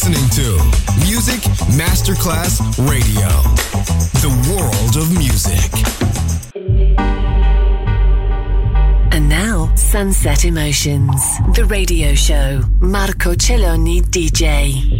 listening to Music Masterclass Radio, the world of music. And now, Sunset Emotions, the radio show. Marco Celloni, DJ.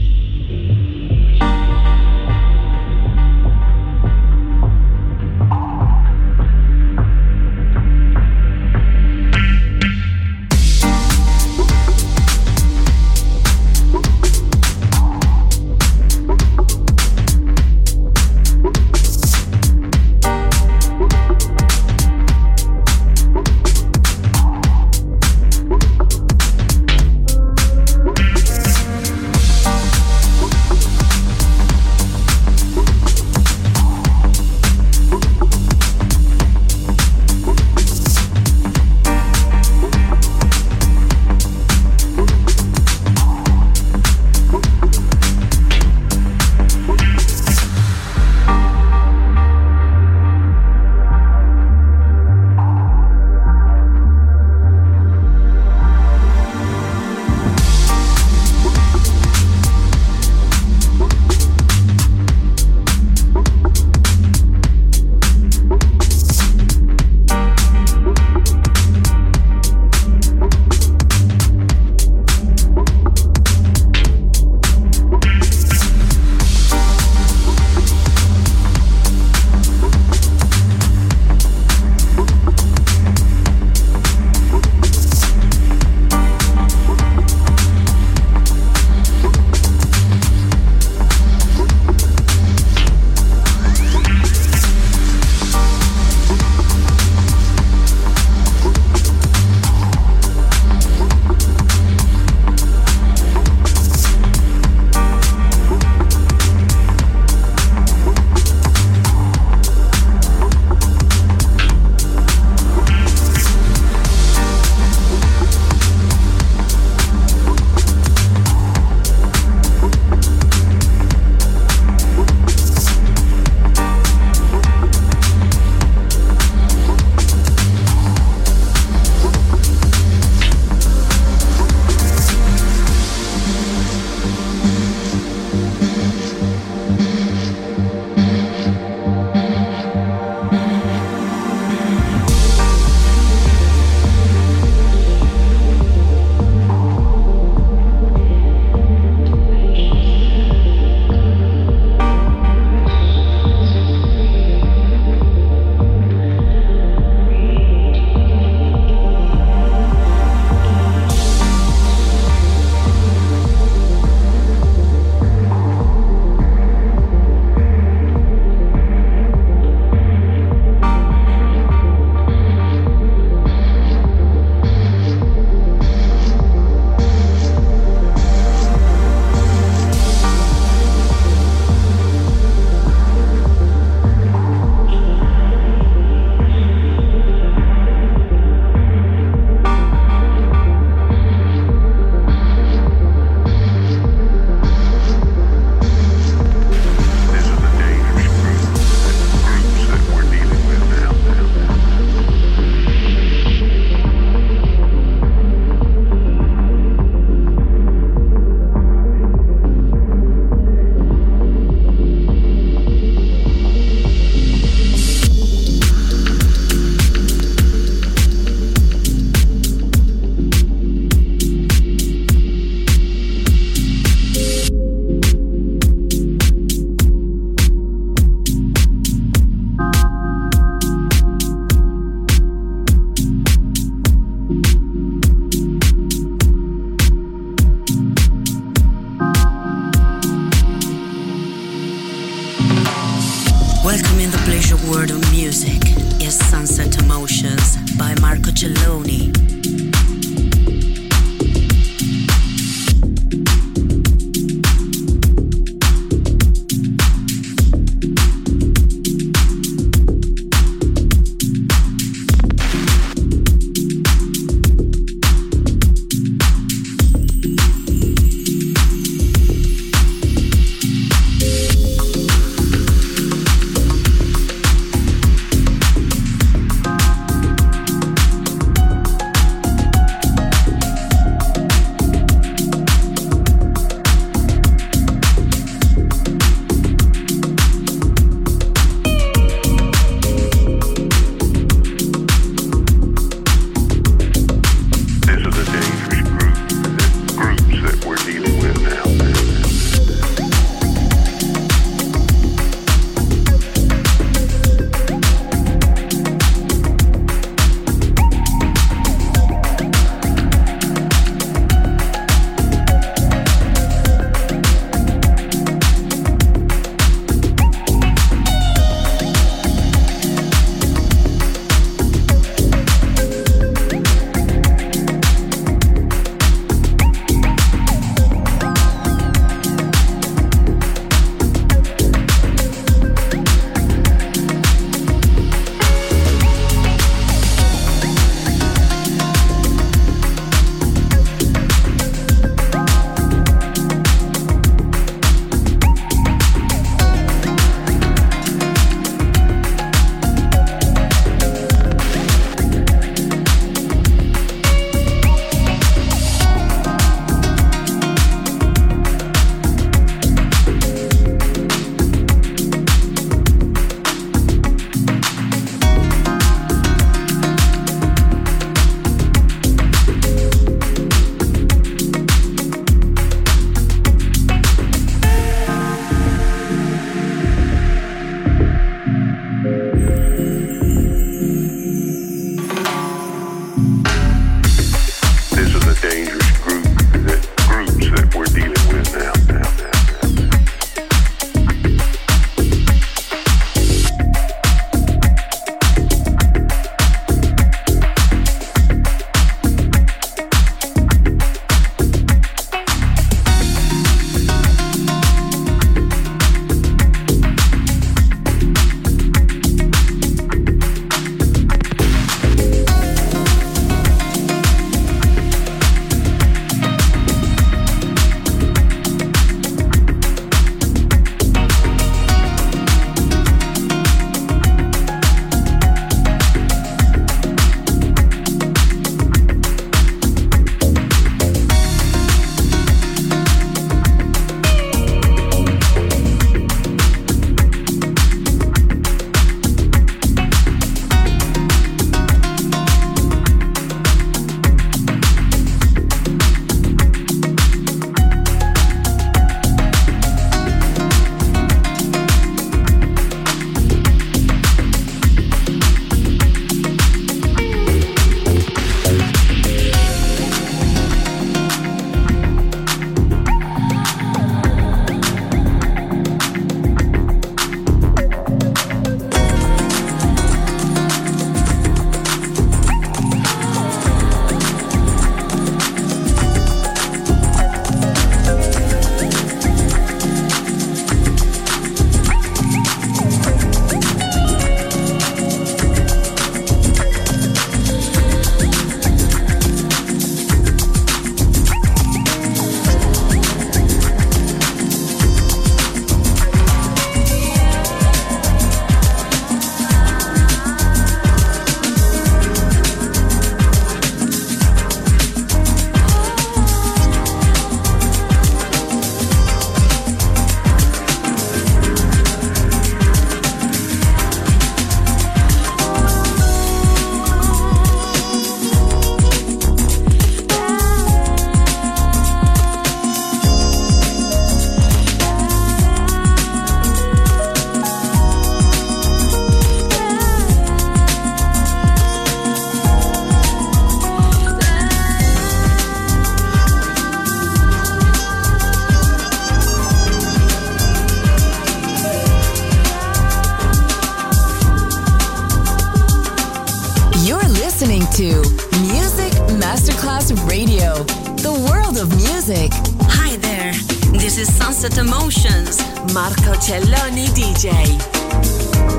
Music. Hi there. This is Sunset Emotions. Marco Celloni DJ.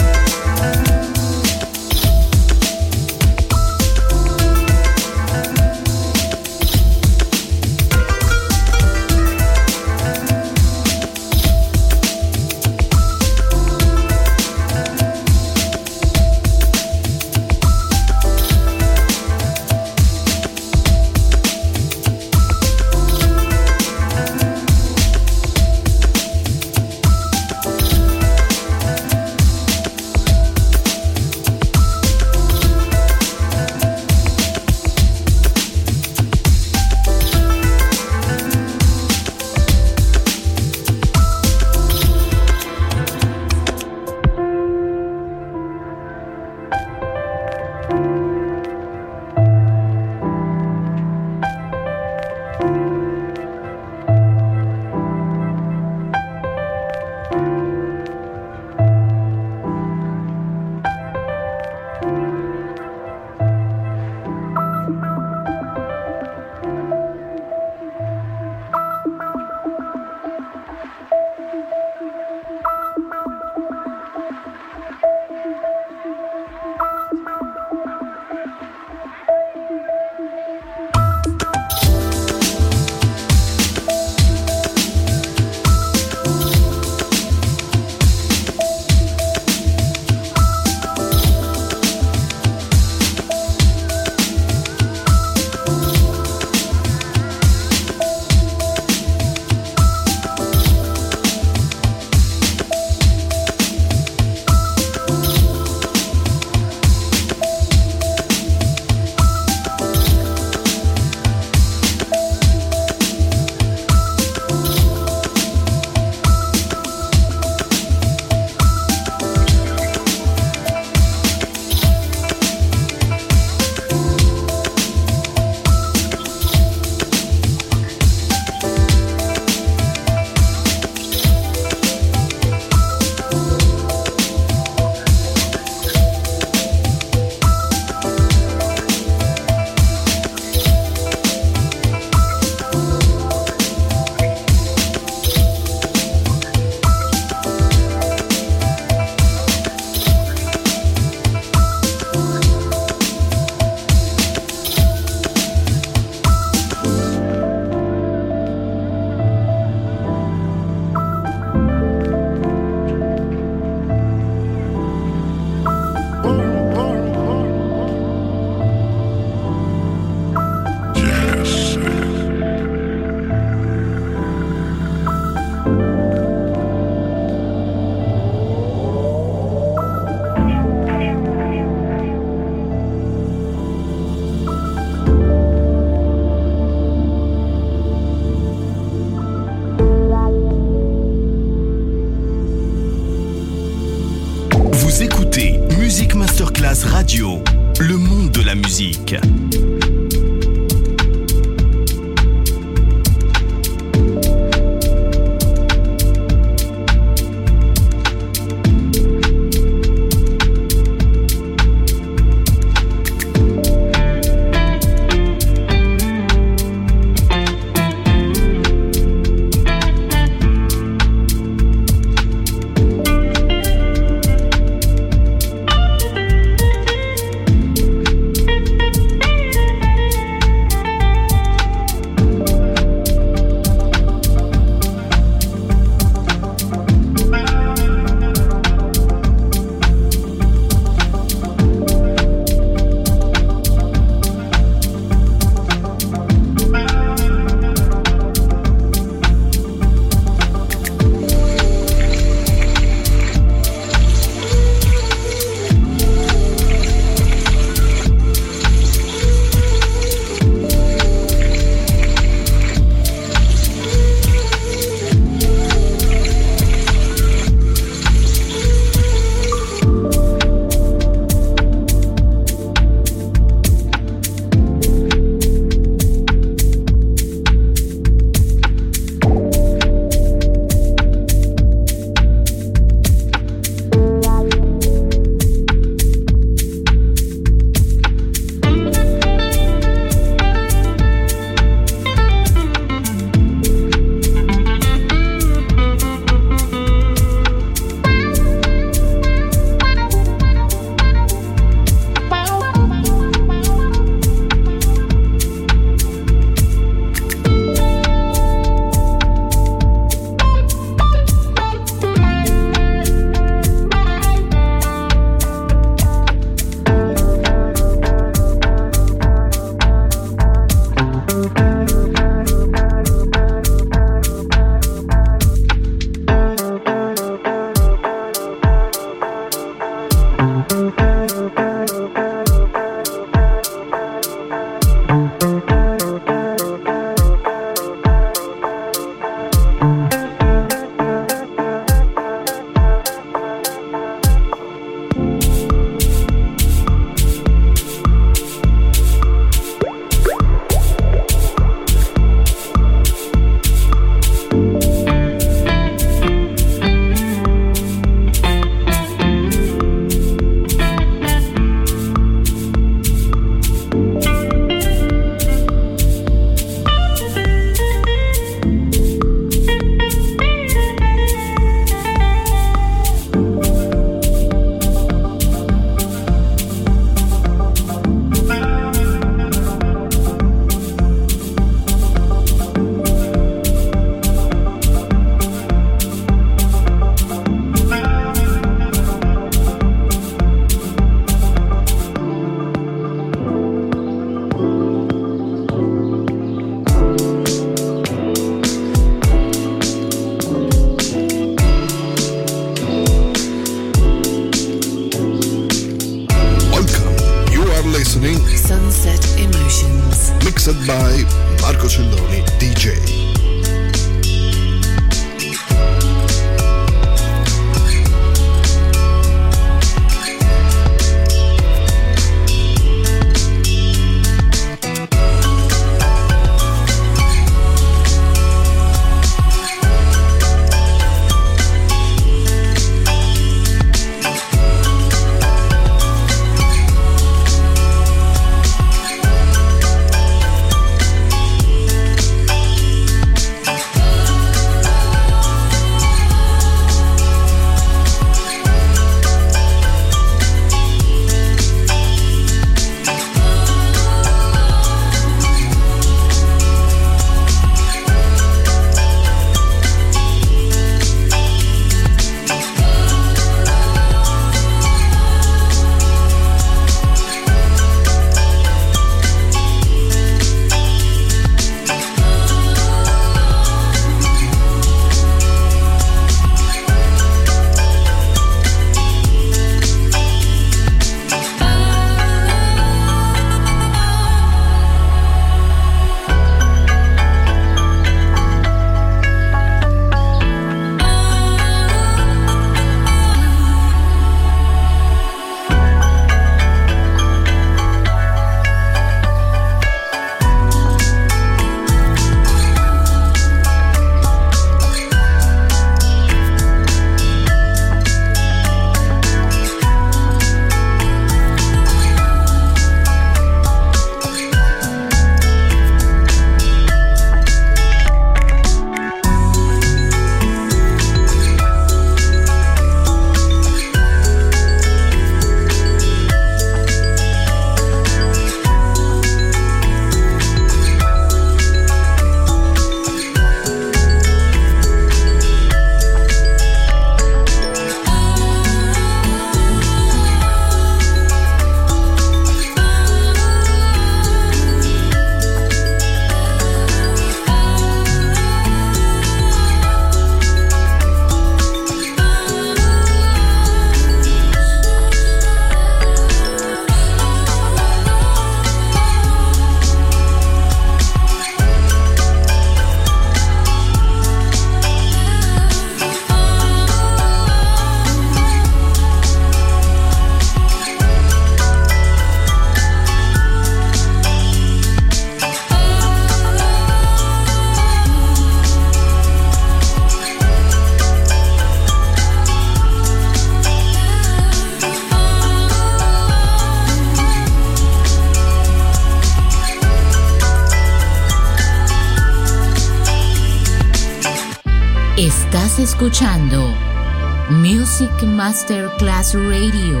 Masterclass Radio,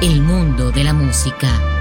el mundo de la música.